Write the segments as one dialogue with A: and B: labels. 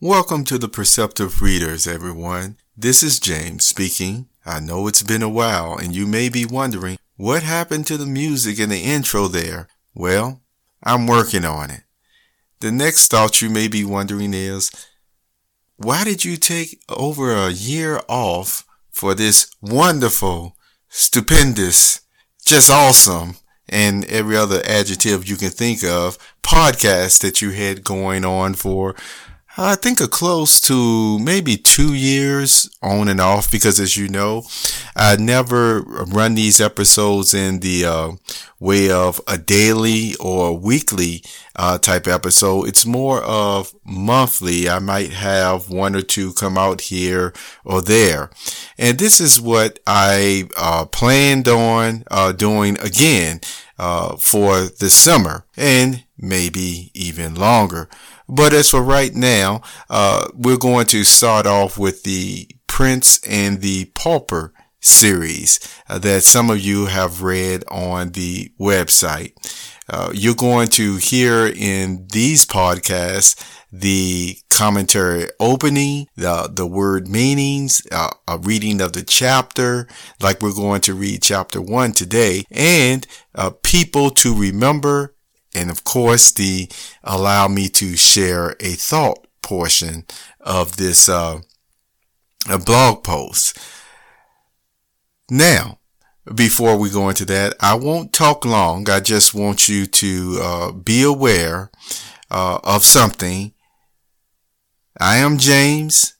A: Welcome to the Perceptive Readers, everyone. This is James speaking. I know it's been a while and you may be wondering what happened to the music in the intro there. Well, I'm working on it. The next thought you may be wondering is, why did you take over a year off for this wonderful, stupendous, just awesome, and every other adjective you can think of podcast that you had going on for I think a close to maybe two years on and off because as you know, I never run these episodes in the uh, way of a daily or weekly uh, type episode. It's more of monthly. I might have one or two come out here or there. And this is what I uh, planned on uh, doing again uh, for the summer and maybe even longer. But as for right now, uh, we're going to start off with the Prince and the Pauper series uh, that some of you have read on the website. Uh, you're going to hear in these podcasts the commentary opening, the, the word meanings, uh, a reading of the chapter, like we're going to read chapter one today, and uh, people to remember and of course, the allow me to share a thought portion of this uh, blog post. Now, before we go into that, I won't talk long. I just want you to uh, be aware uh, of something. I am James,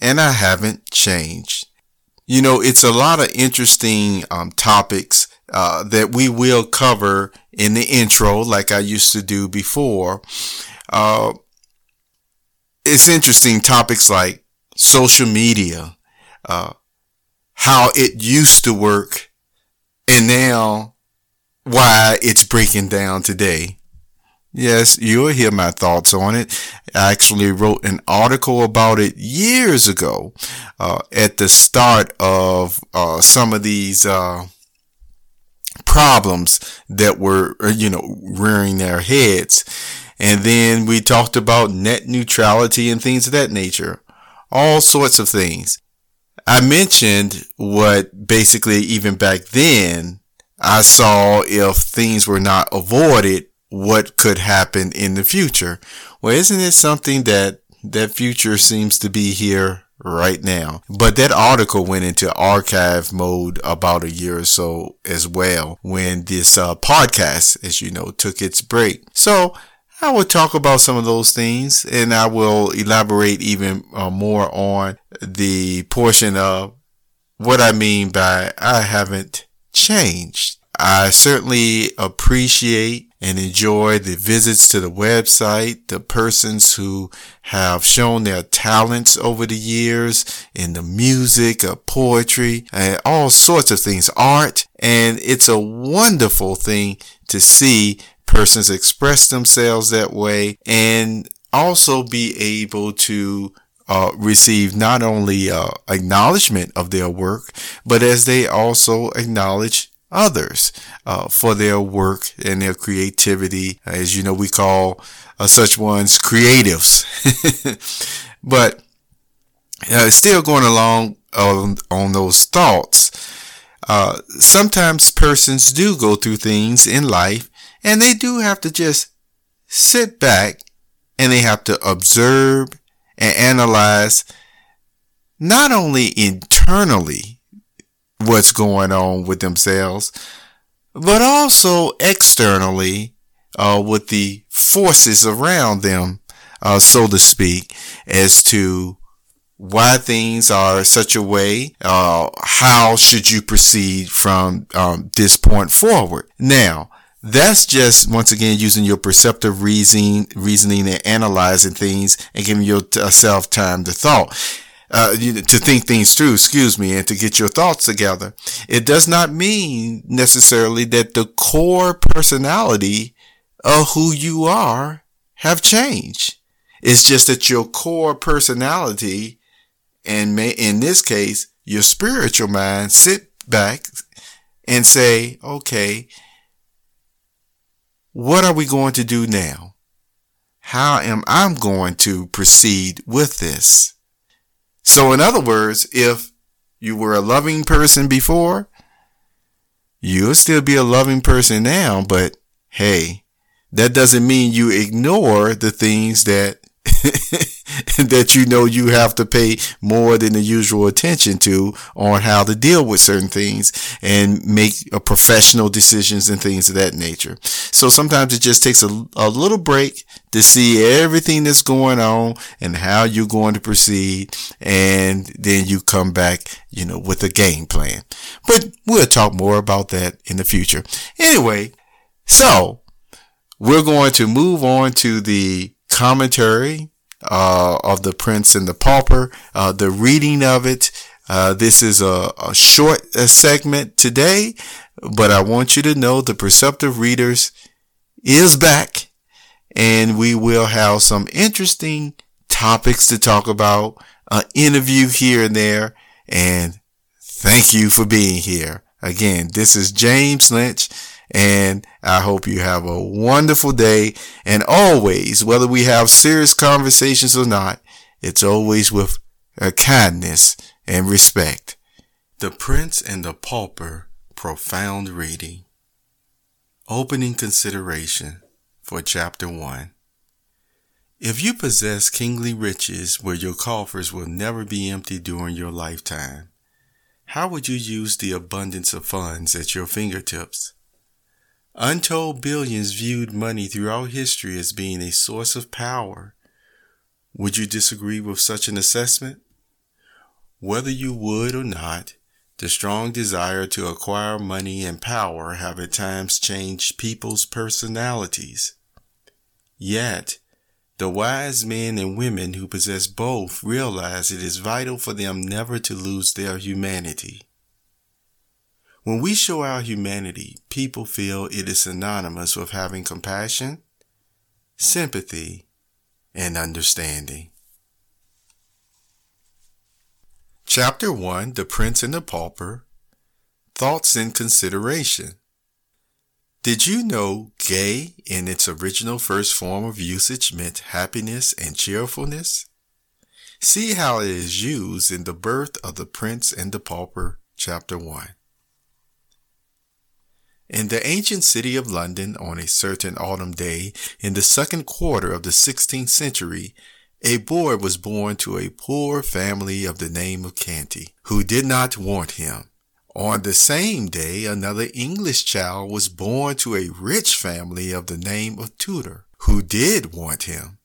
A: and I haven't changed. You know, it's a lot of interesting um, topics uh, that we will cover in the intro, like I used to do before. Uh, it's interesting topics like social media, uh, how it used to work, and now why it's breaking down today. Yes, you'll hear my thoughts on it. I actually wrote an article about it years ago, uh, at the start of uh, some of these uh, problems that were, uh, you know, rearing their heads. And then we talked about net neutrality and things of that nature. All sorts of things. I mentioned what basically even back then I saw if things were not avoided, what could happen in the future. Well, isn't it something that that future seems to be here right now. But that article went into archive mode about a year or so as well when this uh, podcast, as you know, took its break. So I will talk about some of those things and I will elaborate even uh, more on the portion of what I mean by I haven't changed. I certainly appreciate and enjoy the visits to the website, the persons who have shown their talents over the years in the music, of poetry, and all sorts of things, art. And it's a wonderful thing to see persons express themselves that way and also be able to uh, receive not only uh, acknowledgement of their work, but as they also acknowledge others uh, for their work and their creativity. As you know, we call uh, such ones creatives. but uh, still going along on, on those thoughts. Uh, sometimes persons do go through things in life and they do have to just sit back and they have to observe and analyze not only internally what's going on with themselves, but also externally uh, with the forces around them, uh, so to speak, as to why things are such a way. Uh, how should you proceed from um, this point forward? Now, that's just once again using your perceptive reasoning, reasoning and analyzing things and giving yourself time to thought uh, to think things through, excuse me, and to get your thoughts together. It does not mean necessarily that the core personality of who you are have changed. It's just that your core personality and may, in this case, your spiritual mind sit back and say, okay, what are we going to do now? how am I going to proceed with this? So in other words, if you were a loving person before, you'll still be a loving person now, but hey, that doesn't mean you ignore the things that that you know you have to pay more than the usual attention to on how to deal with certain things and make uh, professional decisions and things of that nature. So sometimes it just takes a, a little break to see everything that's going on and how you're going to proceed. And then you come back, you know, with a game plan. But we'll talk more about that in the future. Anyway, so we're going to move on to the commentary uh, of the Prince and the Pauper, uh, the reading of it. Uh, this is a, a short uh, segment today, but I want you to know the Perceptive Readers is back and we will have some interesting topics to talk about, an interview here and there, and thank you for being here. Again, this is James Lynch and I hope you have a wonderful day. And always, whether we have serious conversations or not, it's always with a kindness and respect. The Prince and the Pauper Profound Reading. Opening consideration for Chapter 1. If you possess kingly riches where your coffers will never be empty during your lifetime, how would you use the abundance of funds at your fingertips? Untold billions viewed money throughout history as being a source of power. Would you disagree with such an assessment? Whether you would or not, the strong desire to acquire money and power have at times changed people's personalities. Yet, the wise men and women who possess both realize it is vital for them never to lose their humanity. When we show our humanity, people feel it is synonymous with having compassion, sympathy, and understanding. Chapter 1 The Prince and the Pauper Thoughts and Consideration. Did you know gay in its original first form of usage meant happiness and cheerfulness? See how it is used in The Birth of the Prince and the Pauper, Chapter 1. In the ancient city of London, on a certain autumn day in the second quarter of the 16th century, a boy was born to a poor family of the name of Canty, who did not want him. On the same day, another English child was born to a rich family of the name of Tudor, who did want him.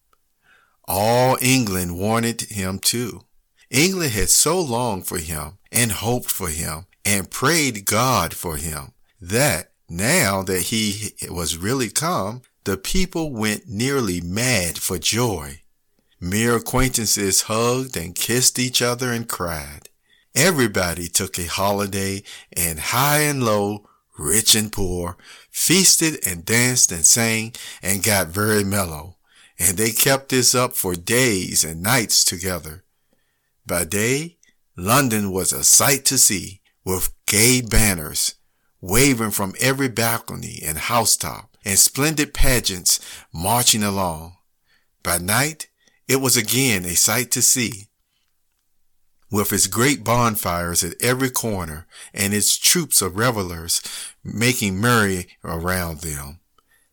A: All England wanted him too. England had so longed for him and hoped for him and prayed God for him that now that he was really come, the people went nearly mad for joy. Mere acquaintances hugged and kissed each other and cried. Everybody took a holiday and high and low, rich and poor, feasted and danced and sang and got very mellow. And they kept this up for days and nights together. By day, London was a sight to see with gay banners waving from every balcony and housetop, and splendid pageants marching along. By night, it was again a sight to see, with its great bonfires at every corner and its troops of revelers making merry around them.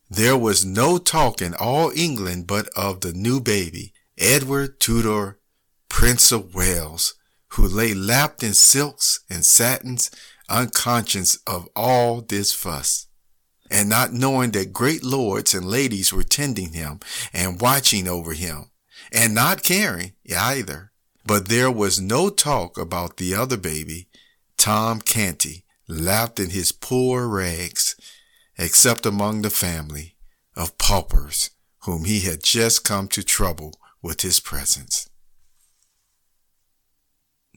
A: There was no talk in all England but of the new baby, Edward Tudor, Prince of Wales, who lay lapped in silks and satins unconscious of all this fuss, and not knowing that great lords and ladies were tending him and watching over him, and not caring either. But there was no talk about the other baby, Tom Canty, lapped in his poor rags, except among the family of paupers whom he had just come to trouble with his presence.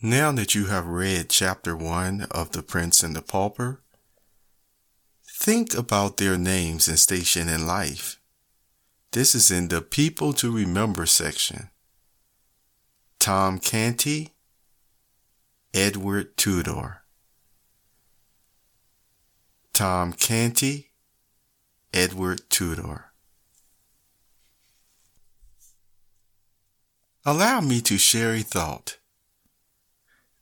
A: Now that you have read chapter one of The Prince and the Pauper, think about their names and station in life. This is in the People to Remember section. Tom Canty, Edward Tudor. Tom Canty, Edward Tudor. Allow me to share a thought.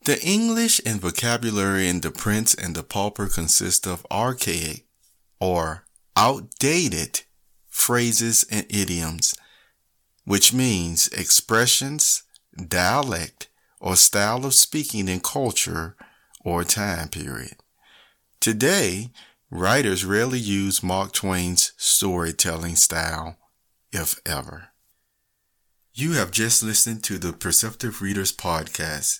A: The English and vocabulary in The Prince and the Pauper consist of archaic or outdated phrases and idioms, which means expressions, dialect, or style of speaking in culture or time period. Today, writers rarely use Mark Twain's storytelling style, if ever. You have just listened to the Perceptive Readers Podcast.